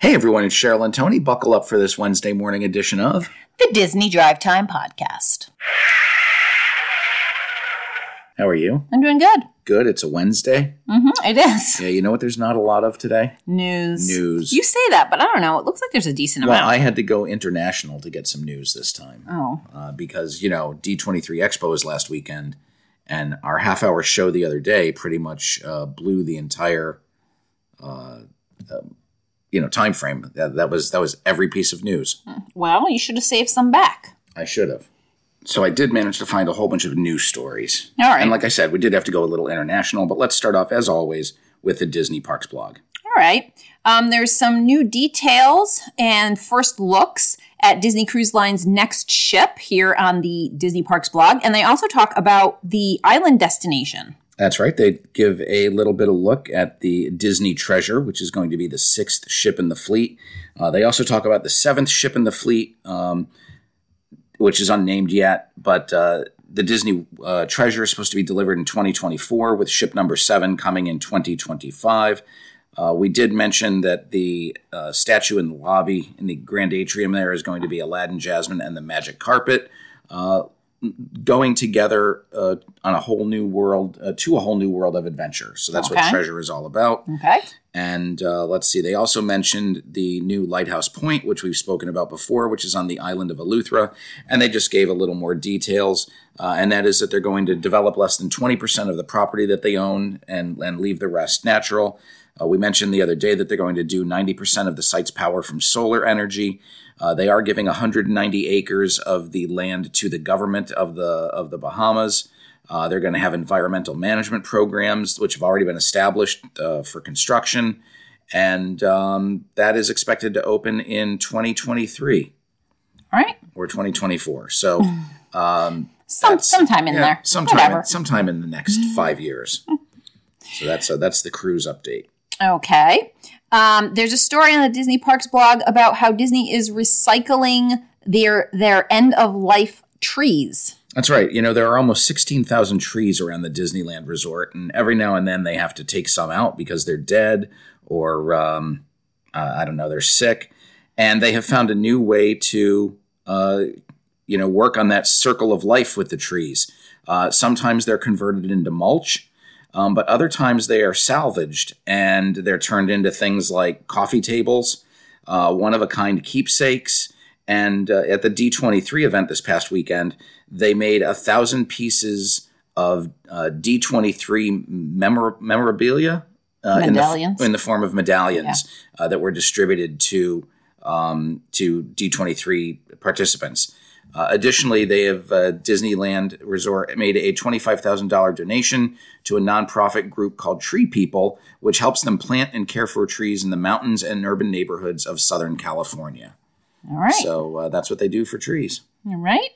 Hey everyone, it's Cheryl and Tony. Buckle up for this Wednesday morning edition of the Disney Drive Time Podcast. How are you? I'm doing good. Good. It's a Wednesday. Mm-hmm, it is. Yeah, you know what? There's not a lot of today. News. News. You say that, but I don't know. It looks like there's a decent Well, amount. I had to go international to get some news this time oh, uh, because you know D23 Expo was last weekend, and our half-hour show the other day pretty much uh, blew the entire, uh, um, you know, time frame. That, that was that was every piece of news. well, you should have saved some back. I should have. So I did manage to find a whole bunch of news stories. All right. And like I said, we did have to go a little international, but let's start off as always with the Disney Parks blog. All right. Um, there's some new details and first looks at Disney Cruise Line's next ship here on the Disney Parks blog. And they also talk about the island destination. That's right. They give a little bit of look at the Disney Treasure, which is going to be the sixth ship in the fleet. Uh, they also talk about the seventh ship in the fleet, um, which is unnamed yet, but uh, the Disney uh, Treasure is supposed to be delivered in 2024, with ship number seven coming in 2025. Uh, we did mention that the uh, statue in the lobby in the grand atrium there is going to be Aladdin, Jasmine, and the Magic Carpet. Going together uh, on a whole new world uh, to a whole new world of adventure. So that's what Treasure is all about. Okay. And uh, let's see, they also mentioned the new Lighthouse Point, which we've spoken about before, which is on the island of Eleuthera. And they just gave a little more details. Uh, and that is that they're going to develop less than 20% of the property that they own and, and leave the rest natural. Uh, we mentioned the other day that they're going to do 90% of the site's power from solar energy. Uh, they are giving 190 acres of the land to the government of the of the Bahamas. Uh, they're going to have environmental management programs, which have already been established uh, for construction, and um, that is expected to open in 2023 All right. or 2024. So, um, Some, sometime in yeah, there. sometime, Whatever. sometime in the next five years. So that's uh, that's the cruise update. Okay. Um, there's a story on the Disney Parks blog about how Disney is recycling their their end of life trees. That's right. You know, there are almost 16,000 trees around the Disneyland resort, and every now and then they have to take some out because they're dead or, um, uh, I don't know, they're sick. And they have found a new way to, uh, you know, work on that circle of life with the trees. Uh, sometimes they're converted into mulch, um, but other times they are salvaged and they're turned into things like coffee tables, uh, one of a kind keepsakes. And uh, at the D23 event this past weekend, they made a thousand pieces of uh, D23 memor- memorabilia uh, in, the, Medallions. in the form of medallions uh, that were distributed to um, to D23 participants. Uh, additionally, they have uh, Disneyland Resort made a $25,000 donation to a nonprofit group called Tree People, which helps them plant and care for trees in the mountains and urban neighborhoods of Southern California. All right. So uh, that's what they do for trees. All right.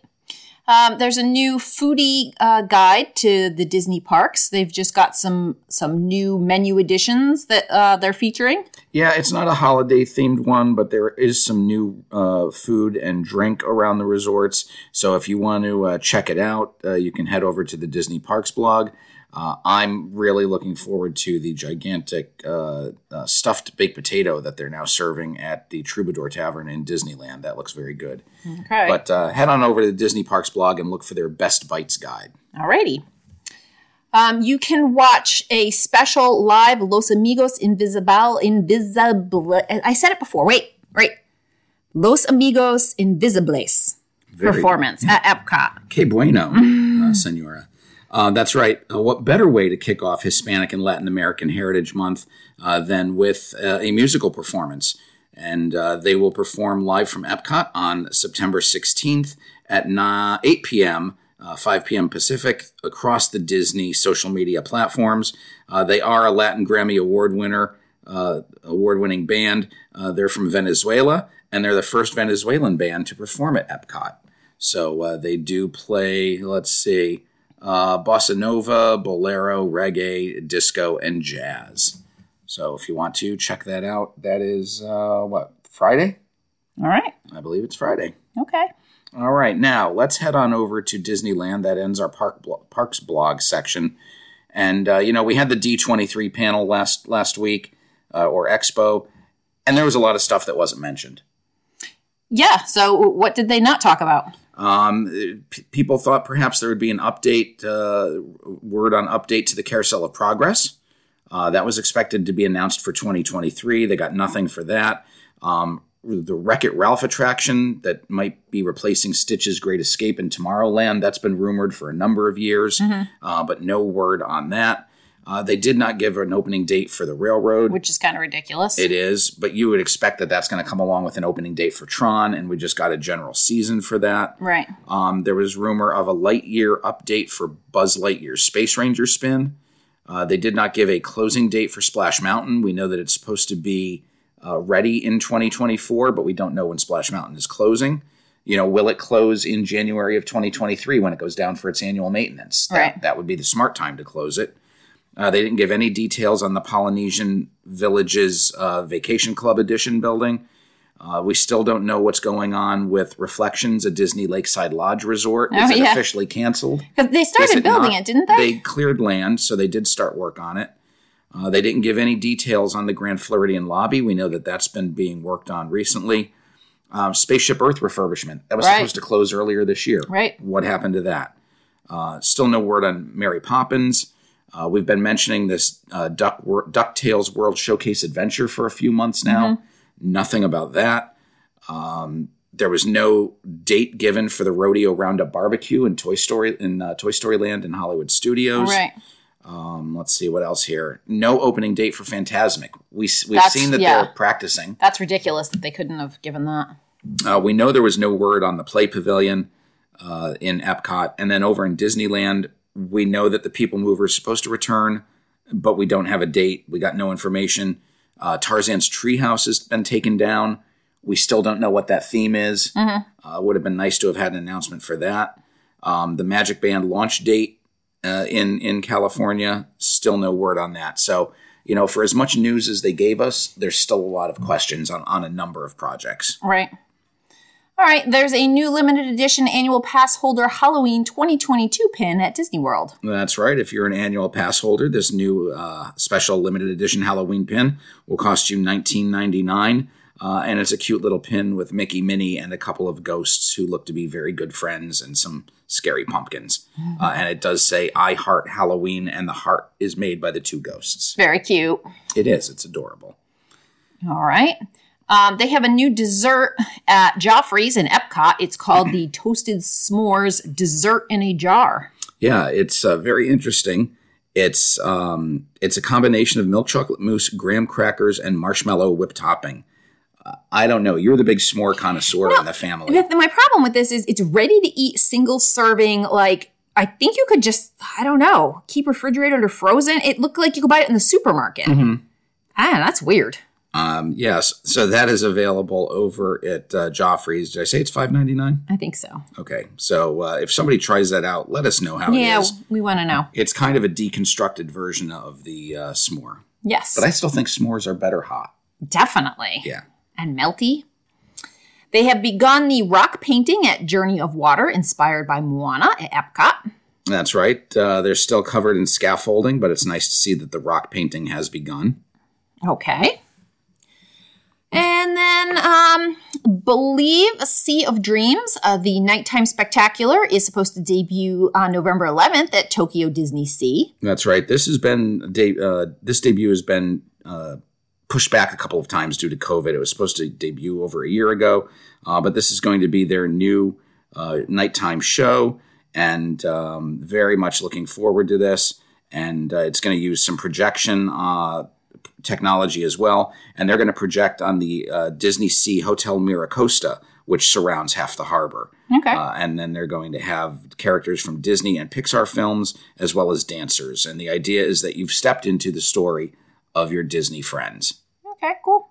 Um, there's a new foodie uh, guide to the Disney parks. They've just got some some new menu additions that uh, they're featuring. Yeah, it's not a holiday themed one, but there is some new uh, food and drink around the resorts. So if you want to uh, check it out, uh, you can head over to the Disney Parks blog. Uh, I'm really looking forward to the gigantic uh, uh, stuffed baked potato that they're now serving at the Troubadour Tavern in Disneyland. That looks very good. Okay. But uh, head on over to the Disney Parks blog and look for their best bites guide. Alrighty. Um, you can watch a special live Los Amigos Invisible Invisible. I said it before. Wait, wait. Los Amigos Invisibles Very performance at Epcot. Que bueno, uh, senora. Uh, that's right. Uh, what better way to kick off Hispanic and Latin American Heritage Month uh, than with uh, a musical performance? And uh, they will perform live from Epcot on September 16th at 8 p.m., uh, 5 p.m. Pacific, across the Disney social media platforms. They are a Latin Grammy Award winner, award-winning band. They're from Venezuela, and they're the first Venezuelan band to perform at Epcot. So they do play, let's see, uh, bossa nova, bolero, reggae, disco, and jazz. So if you want to check that out, that is uh, what Friday? All right. I believe it's Friday. Okay. All right, now let's head on over to Disneyland. That ends our park blo- parks blog section, and uh, you know we had the D23 panel last last week uh, or expo, And there was a lot of stuff that wasn't mentioned. Yeah. So what did they not talk about? Um, p- people thought perhaps there would be an update, uh, word on update to the Carousel of Progress. Uh, that was expected to be announced for 2023. They got nothing for that. Um, the Wreck It Ralph attraction that might be replacing Stitch's Great Escape in Tomorrowland. That's been rumored for a number of years, uh, but no word on that. Uh, they did not give an opening date for the railroad. Which is kind of ridiculous. It is, but you would expect that that's going to come along with an opening date for Tron, and we just got a general season for that. right. Um, there was rumor of a Lightyear update for Buzz Lightyear's Space Ranger spin. Uh, they did not give a closing date for Splash Mountain. We know that it's supposed to be uh, ready in 2024, but we don't know when Splash Mountain is closing. You know, will it close in January of 2023 when it goes down for its annual maintenance? That, Right. that would be the smart time to close it. Uh, they didn't give any details on the Polynesian Villages uh, Vacation Club Edition building. Uh, we still don't know what's going on with Reflections, a Disney Lakeside Lodge resort. Is Oh, it yeah. officially canceled? Because they Is started building not? it, didn't they? They cleared land, so they did start work on it. Uh, they didn't give any details on the Grand Floridian lobby. We know that that's been being worked on recently. Um, Spaceship Earth refurbishment that was Right. supposed to close earlier this year. Right. What happened to that? Uh, still no word on Mary Poppins. Uh, we've been mentioning this uh, Duck Wor- Ducktales World Showcase adventure for a few months now. Nothing about that. Um, there was no date given for the Rodeo Roundup Barbecue in Toy Story in uh, Toy Story Land in Hollywood Studios. right. Um, let's see what else here. No opening date for Fantasmic. We we've That's- seen that yeah. they're practicing. That's ridiculous that they couldn't have given that. Uh, we know there was no word on the Play Pavilion uh, in Epcot, and then over in Disneyland, we know that the People Mover is supposed to return, but we don't have a date. We got no information. Uh, Tarzan's Treehouse has been taken down. We still don't know what that theme is. Uh, would have been nice to have had an announcement for that. Um, the Magic Band launch date uh, in in California, still no word on that. So, you know, for as much news as they gave us, there's still a lot of questions on on a number of projects. Right. All right. There's a new limited edition annual pass holder Halloween 2022 pin at Disney World. That's right. If you're an annual pass holder, this new uh, special limited edition Halloween pin will cost you $19.99. Uh, and it's a cute little pin with Mickey, Minnie, and a couple of ghosts who look to be very good friends and some scary pumpkins. Uh, and it does say, I heart Halloween, and the heart is made by the two ghosts. Very cute. It is. It's adorable. All right. Um, they have a new dessert at Joffrey's in Epcot. It's called the Toasted S'mores Dessert in a Jar. Yeah, it's uh, very interesting. It's um, it's a combination of milk chocolate mousse, graham crackers, and marshmallow whip topping. Uh, I don't know. You're the big s'more connoisseur in the family. My problem with this is it's ready to eat single serving. Like, I think you could just, I don't know, keep refrigerated or frozen. It looked like you could buy it in the supermarket. Ah, that's weird. Um, yes, so that is available over at uh, Joffrey's. Did I say it's five ninety nine? I think so. Okay, so uh, if somebody tries that out, let us know how yeah, it is. we want to know. It's kind of a deconstructed version of the uh, s'more, Yes, but I still think s'mores are better hot. definitely. Yeah. And melty. They have begun the rock painting at Journey of Water, inspired by Moana at Epcot. That's right. Uh, they're still covered in scaffolding, but it's nice to see that the rock painting has begun. Okay. And then, um, believe Sea of Dreams, uh, the nighttime spectacular, is supposed to debut on November 11th at Tokyo Disney Sea. That's right. This has been de- uh, this debut has been uh, pushed back a couple of times due to COVID. It was supposed to debut over a year ago, uh, but this is going to be their new uh, nighttime show, and um, very much looking forward to this. And uh, it's going to use some projection technology as well, and they're going to project on the uh, Disney Sea Hotel Miracosta, which surrounds half the harbor. Okay. Uh, and then they're going to have characters from Disney and Pixar films as well as dancers. And the idea is that you've stepped into the story of your Disney friends. Okay, cool.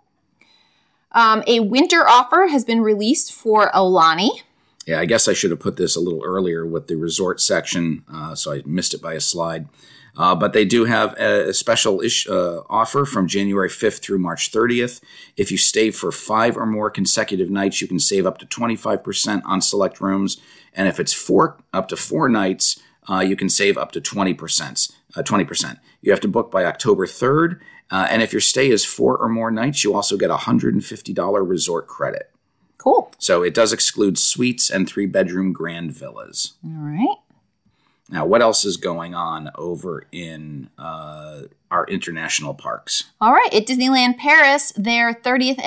Um, a winter offer has been released for Aulani. Yeah, I guess I should have put this a little earlier with the resort section, uh, so I missed it by a slide. Uh, but they do have a, special ish, uh, offer from January 5th through March 30th. If you stay for five or more consecutive nights, you can save up to 25% on select rooms. And if it's four up to four nights, uh, you can save up to 20%. Uh, 20%. You have to book by October 3rd, Uh, and if your stay is four or more nights, you also get a $150 resort credit. Cool. So it does exclude suites and three bedroom grand villas. All right. Now, what else is going on over in uh, our international parks? All right. At Disneyland Paris, their 30th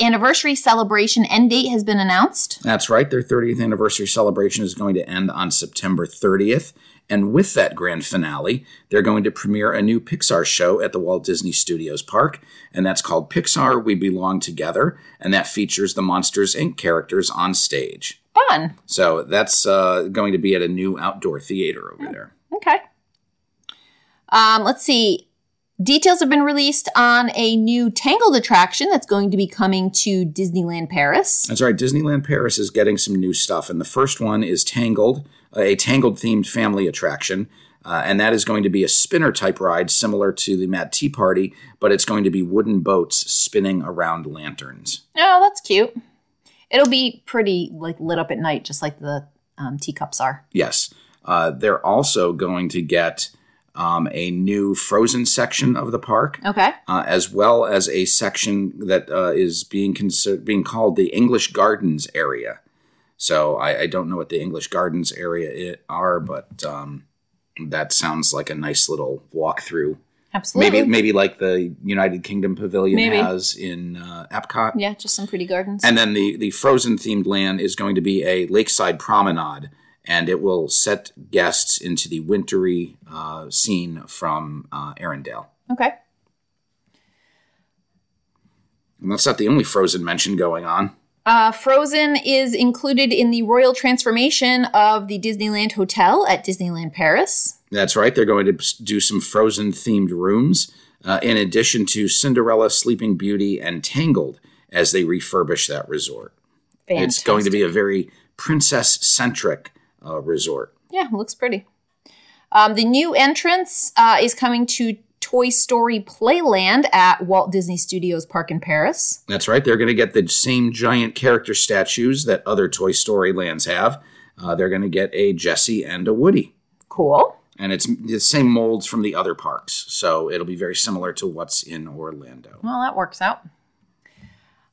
anniversary celebration end date has been announced. That's right. Their 30th anniversary celebration is going to end on September 30th. And with that grand finale, they're going to premiere a new Pixar show at the Walt Disney Studios Park, and that's called Pixar We Belong Together, and that features the Monsters Inc. characters on stage. Fun. So that's uh, going to be at a new outdoor theater over there. Okay. Um, let's see. Details have been released on a new Tangled attraction that's going to be coming to Disneyland Paris. That's right. Disneyland Paris is getting some new stuff, and the first one is Tangled, a Tangled themed family attraction. Uh, and that is going to be a spinner type ride similar to the Mad Tea Party, but it's going to be wooden boats spinning around lanterns. Oh, that's cute. It'll be pretty like lit up at night, just like the um, teacups are. Yes. Uh, they're also going to get um, a new frozen section of the park, Okay. uh, as well as a section that uh, is being considered being called the English Gardens area. So I, I don't know what the English Gardens area i- are, but um, that sounds like a nice little walkthrough. Absolutely. Maybe maybe like the United Kingdom Pavilion Maybe. has in uh, Epcot. Yeah, just some pretty gardens. And then the the frozen themed land is going to be a lakeside promenade, and it will set guests into the wintry uh, scene from uh, Arendelle. okay. And that's not the only frozen mention going on. Uh, Frozen is included in the royal transformation of the Disneyland Hotel at Disneyland Paris. That's right. They're going to do some frozen themed rooms, uh, in addition to Cinderella, Sleeping Beauty, and Tangled as they refurbish that resort. It's going to be a very princess centric uh, resort. Yeah, looks pretty. Um, the new entrance uh, is coming to Toy Story Playland at Walt Disney Studios Park in Paris. That's right. They're going to get the same giant character statues that other Toy Story lands have. Uh, they're going to get a Jessie and a Woody. Cool. And it's the same molds from the other parks. So it'll be very similar to what's in Orlando. Well, that works out.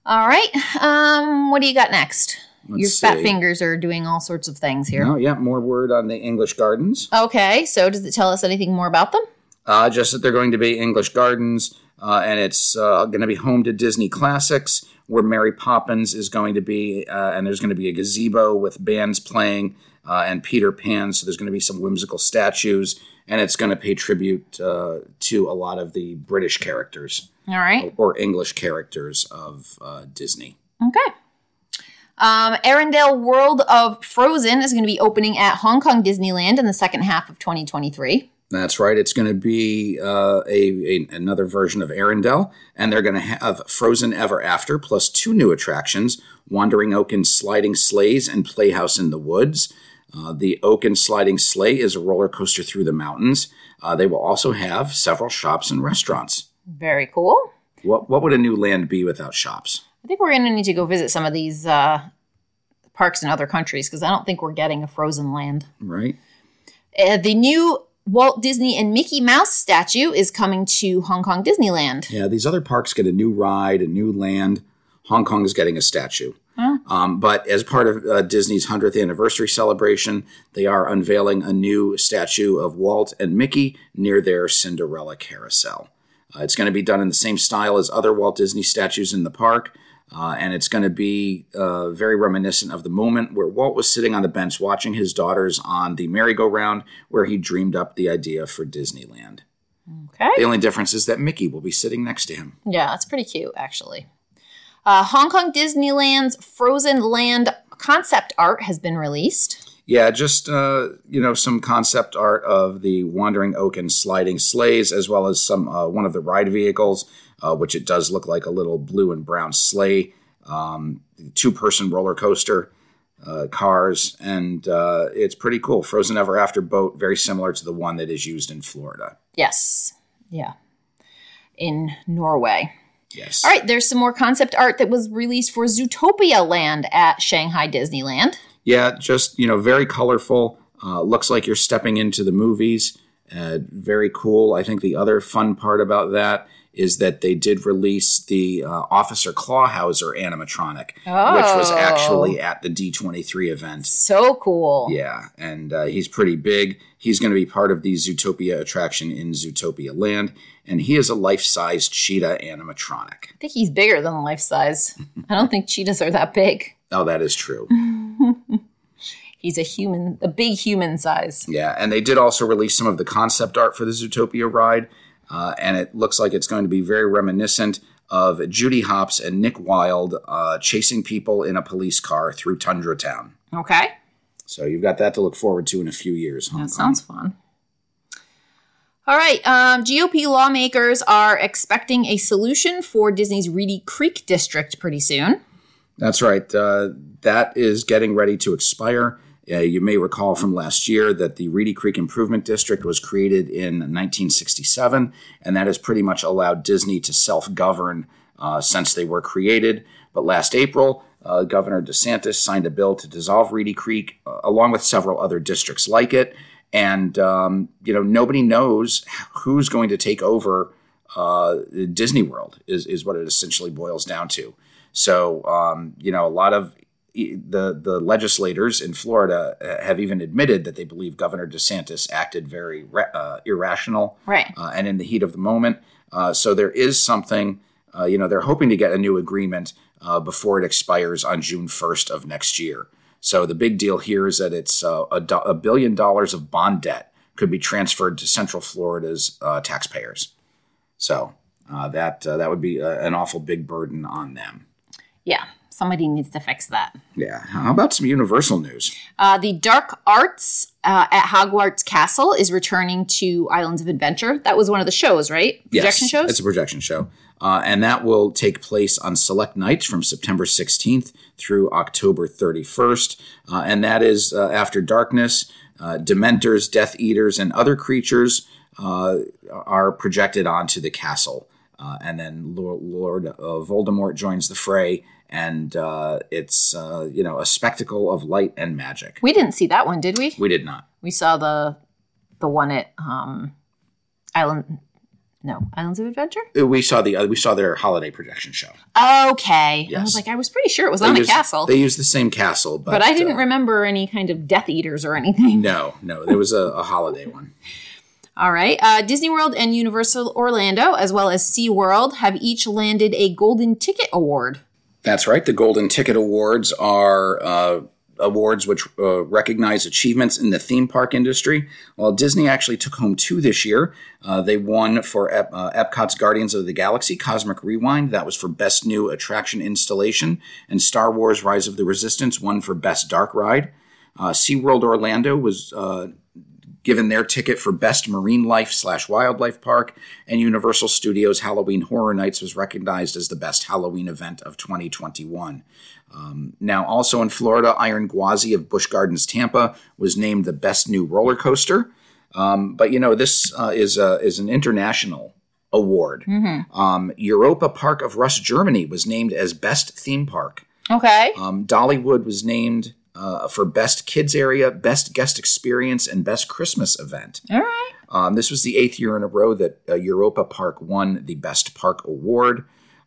All right. Um, what do you got next? Your Let's fat see. fingers are doing all sorts of things here. Oh, yeah, more word on the English Gardens. Okay, so does it tell us anything more about them? Uh, just that they're going to be English Gardens, uh, and it's uh, going to be home to Disney Classics, where Mary Poppins is going to be, uh, and there's going to be a gazebo with bands playing, uh, and Peter Pan. So there's going to be some whimsical statues, and it's going to pay tribute uh, to a lot of the British characters All right. or English characters of uh, Disney. Okay. Um, Arendelle World of Frozen is going to be opening at Hong Kong Disneyland in the second half of 2023. That's right. It's going to be uh, a, a another version of Arendelle, and they're going to have Frozen Ever After plus two new attractions: Wandering Oaken's Sliding Sleighs and Playhouse in the Woods. Uh, the Oaken's Sliding Sleigh is a roller coaster through the mountains. Uh, they will also have several shops and restaurants. Very cool. What what would a new land be without shops? I think we're going to need to go visit some of these uh, parks in other countries because I don't think we're getting a Frozen land. Right. Uh, the new Walt Disney and Mickey Mouse statue is coming to Hong Kong Disneyland. Yeah, these other parks get a new ride, a new land. Hong Kong is getting a statue. Um, but as part of uh, Disney's 100th anniversary celebration, they are unveiling a new statue of Walt and Mickey near their Cinderella carousel. Uh, it's going to be done in the same style as other Walt Disney statues in the park, uh, and it's going to be uh, very reminiscent of the moment where Walt was sitting on the bench watching his daughters on the merry-go-round where he dreamed up the idea for Disneyland. Okay. The only difference is that Mickey will be sitting next to him. Yeah, that's pretty cute, actually. Uh, Hong Kong Disneyland's Frozen Land concept art has been released. Yeah, just uh, you know some concept art of the wandering oak and sliding sleighs, as well as some uh, one of the ride vehicles, uh, which it does look like a little blue and brown sleigh, um, two person roller coaster, uh, cars, and uh, it's pretty cool. Frozen Ever After boat, very similar to the one that is used in Florida. Yes. Yeah. In Norway. Yes. All right, there's some more concept art that was released for Zootopia Land at Shanghai Disneyland. Yeah, just you know, very colorful. Uh, looks like you're stepping into the movies. Uh, very cool. I think the other fun part about that is that they did release the uh, Officer Clawhauser animatronic, which was Oh. actually at the D23 event. So cool. Yeah, and uh, he's pretty big. He's going to be part of the Zootopia attraction in Zootopia Land, and he is a life-sized cheetah animatronic. I think he's bigger than life size. I don't think cheetahs are that big. Oh, that is true. He's a human, a big human size. Yeah, and they did also release some of the concept art for the Zootopia ride, uh, and it looks like it's going to be very reminiscent of Judy Hopps and Nick Wilde uh, chasing people in a police car through Tundra Town. Okay. So you've got that to look forward to in a few years. Hong That Kong. sounds fun. All right. Um, GOP lawmakers are expecting a solution for Disney's Reedy Creek district pretty soon. That's right. Uh, that is getting ready to expire. Uh, you may recall from last year that the Reedy Creek Improvement District was created in 1967, and that has pretty much allowed Disney to self govern uh, since they were created. But last April, uh, Governor DeSantis signed a bill to dissolve Reedy Creek, uh, along with several other districts like it. And um, you know, nobody knows who's going to take over uh, Disney World. Is is what it essentially boils down to. So, um, you know, a lot of the the legislators in Florida uh, have even admitted that they believe Governor DeSantis acted very uh, irrational Right. uh, and in the heat of the moment. Uh, so there is something, uh, you know, they're hoping to get a new agreement uh, before it expires on June 1st of next year. So the big deal here is that it's uh, a, do- a billion dollars of bond debt could be transferred to Central Florida's uh, taxpayers. So uh, that uh, that would be uh, an awful big burden on them. Yeah. Somebody needs to fix that. Yeah. How about some Universal news? Uh, the Dark Arts uh, at Hogwarts Castle is returning to Islands of Adventure. That was one of the shows, right? Projection yes, shows? It's a projection show. Uh, and that will take place on select nights from September 16th through October 31st. Uh, and that is uh, After Darkness, uh, Dementors, Death Eaters, and other creatures uh, are projected onto the castle. Uh, and then Lord, Lord uh, Voldemort joins the fray, and uh, it's uh, you know a spectacle of light and magic. we didn't see that one, did we? We did not. We saw the the one at um, Island. No, Islands of Adventure. We saw the uh, we saw their holiday projection show. Okay, I was like, I was pretty sure it was on They a used- castle, They used the same castle, but, but I didn't uh, remember any kind of Death Eaters or anything. No, no, there was a, a holiday one. All right. Uh, Disney World and Universal Orlando, as well as SeaWorld, have each landed a Golden Ticket Award. That's right. The Golden Ticket Awards are uh, awards which uh, recognize achievements in the theme park industry. Well, Disney actually took home two this year. Uh, they won for Ep- uh, Epcot's Guardians of the Galaxy Cosmic Rewind. That was for Best New Attraction Installation. And Star Wars Rise of the Resistance won for Best Dark Ride. Uh, SeaWorld Orlando was uh, given their ticket for Best Marine Life slash Wildlife Park, and Universal Studios Halloween Horror Nights was recognized as the best Halloween event of 2021. Um, now, also in Florida, Iron Gwazi of Busch Gardens Tampa was named the best new roller coaster. Um, but you know, this uh, is a, is an international award. Um, Europa Park of Rust, Germany, was named as best theme park. Okay. Um, Dollywood was named uh, for Best Kids Area, Best Guest Experience, and Best Christmas Event. All right. Um, this was the eighth year in a row that uh, Europa Park won the Best Park Award.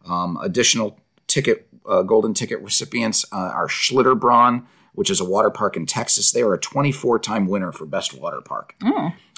Um, additional ticket, uh, golden ticket recipients uh, are Schlitterbahn, which is a water park in Texas. They are a 24-time winner for Best Water Park.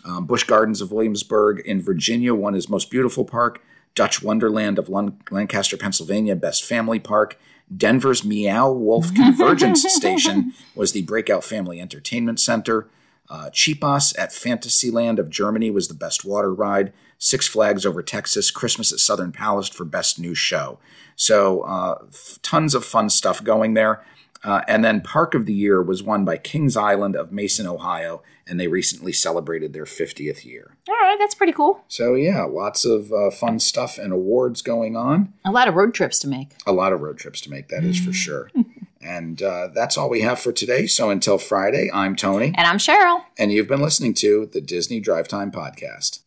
Um, Busch Gardens of Williamsburg in Virginia won as Most Beautiful Park. Dutch Wonderland of Lancaster, Pennsylvania, Best Family Park. Denver's Meow Wolf Convergence Station was the breakout family entertainment center. Uh, Chiapas at Phantasialand of Germany was the best water ride. Six Flags over Texas, Christmas at Southern Palace for best new show. So uh, f- tons of fun stuff going there. Uh, and then Park of the Year was won by Kings Island of Mason, Ohio, and they recently celebrated their 50th year. All right. That's pretty cool. So yeah, lots of uh, fun stuff and awards going on. A lot of road trips to make. A lot of road trips to make, that is for sure. and uh, that's all we have for today. So until Friday, I'm Tony, And I'm Cheryl. and you've been listening to the Disney Drive Time Podcast.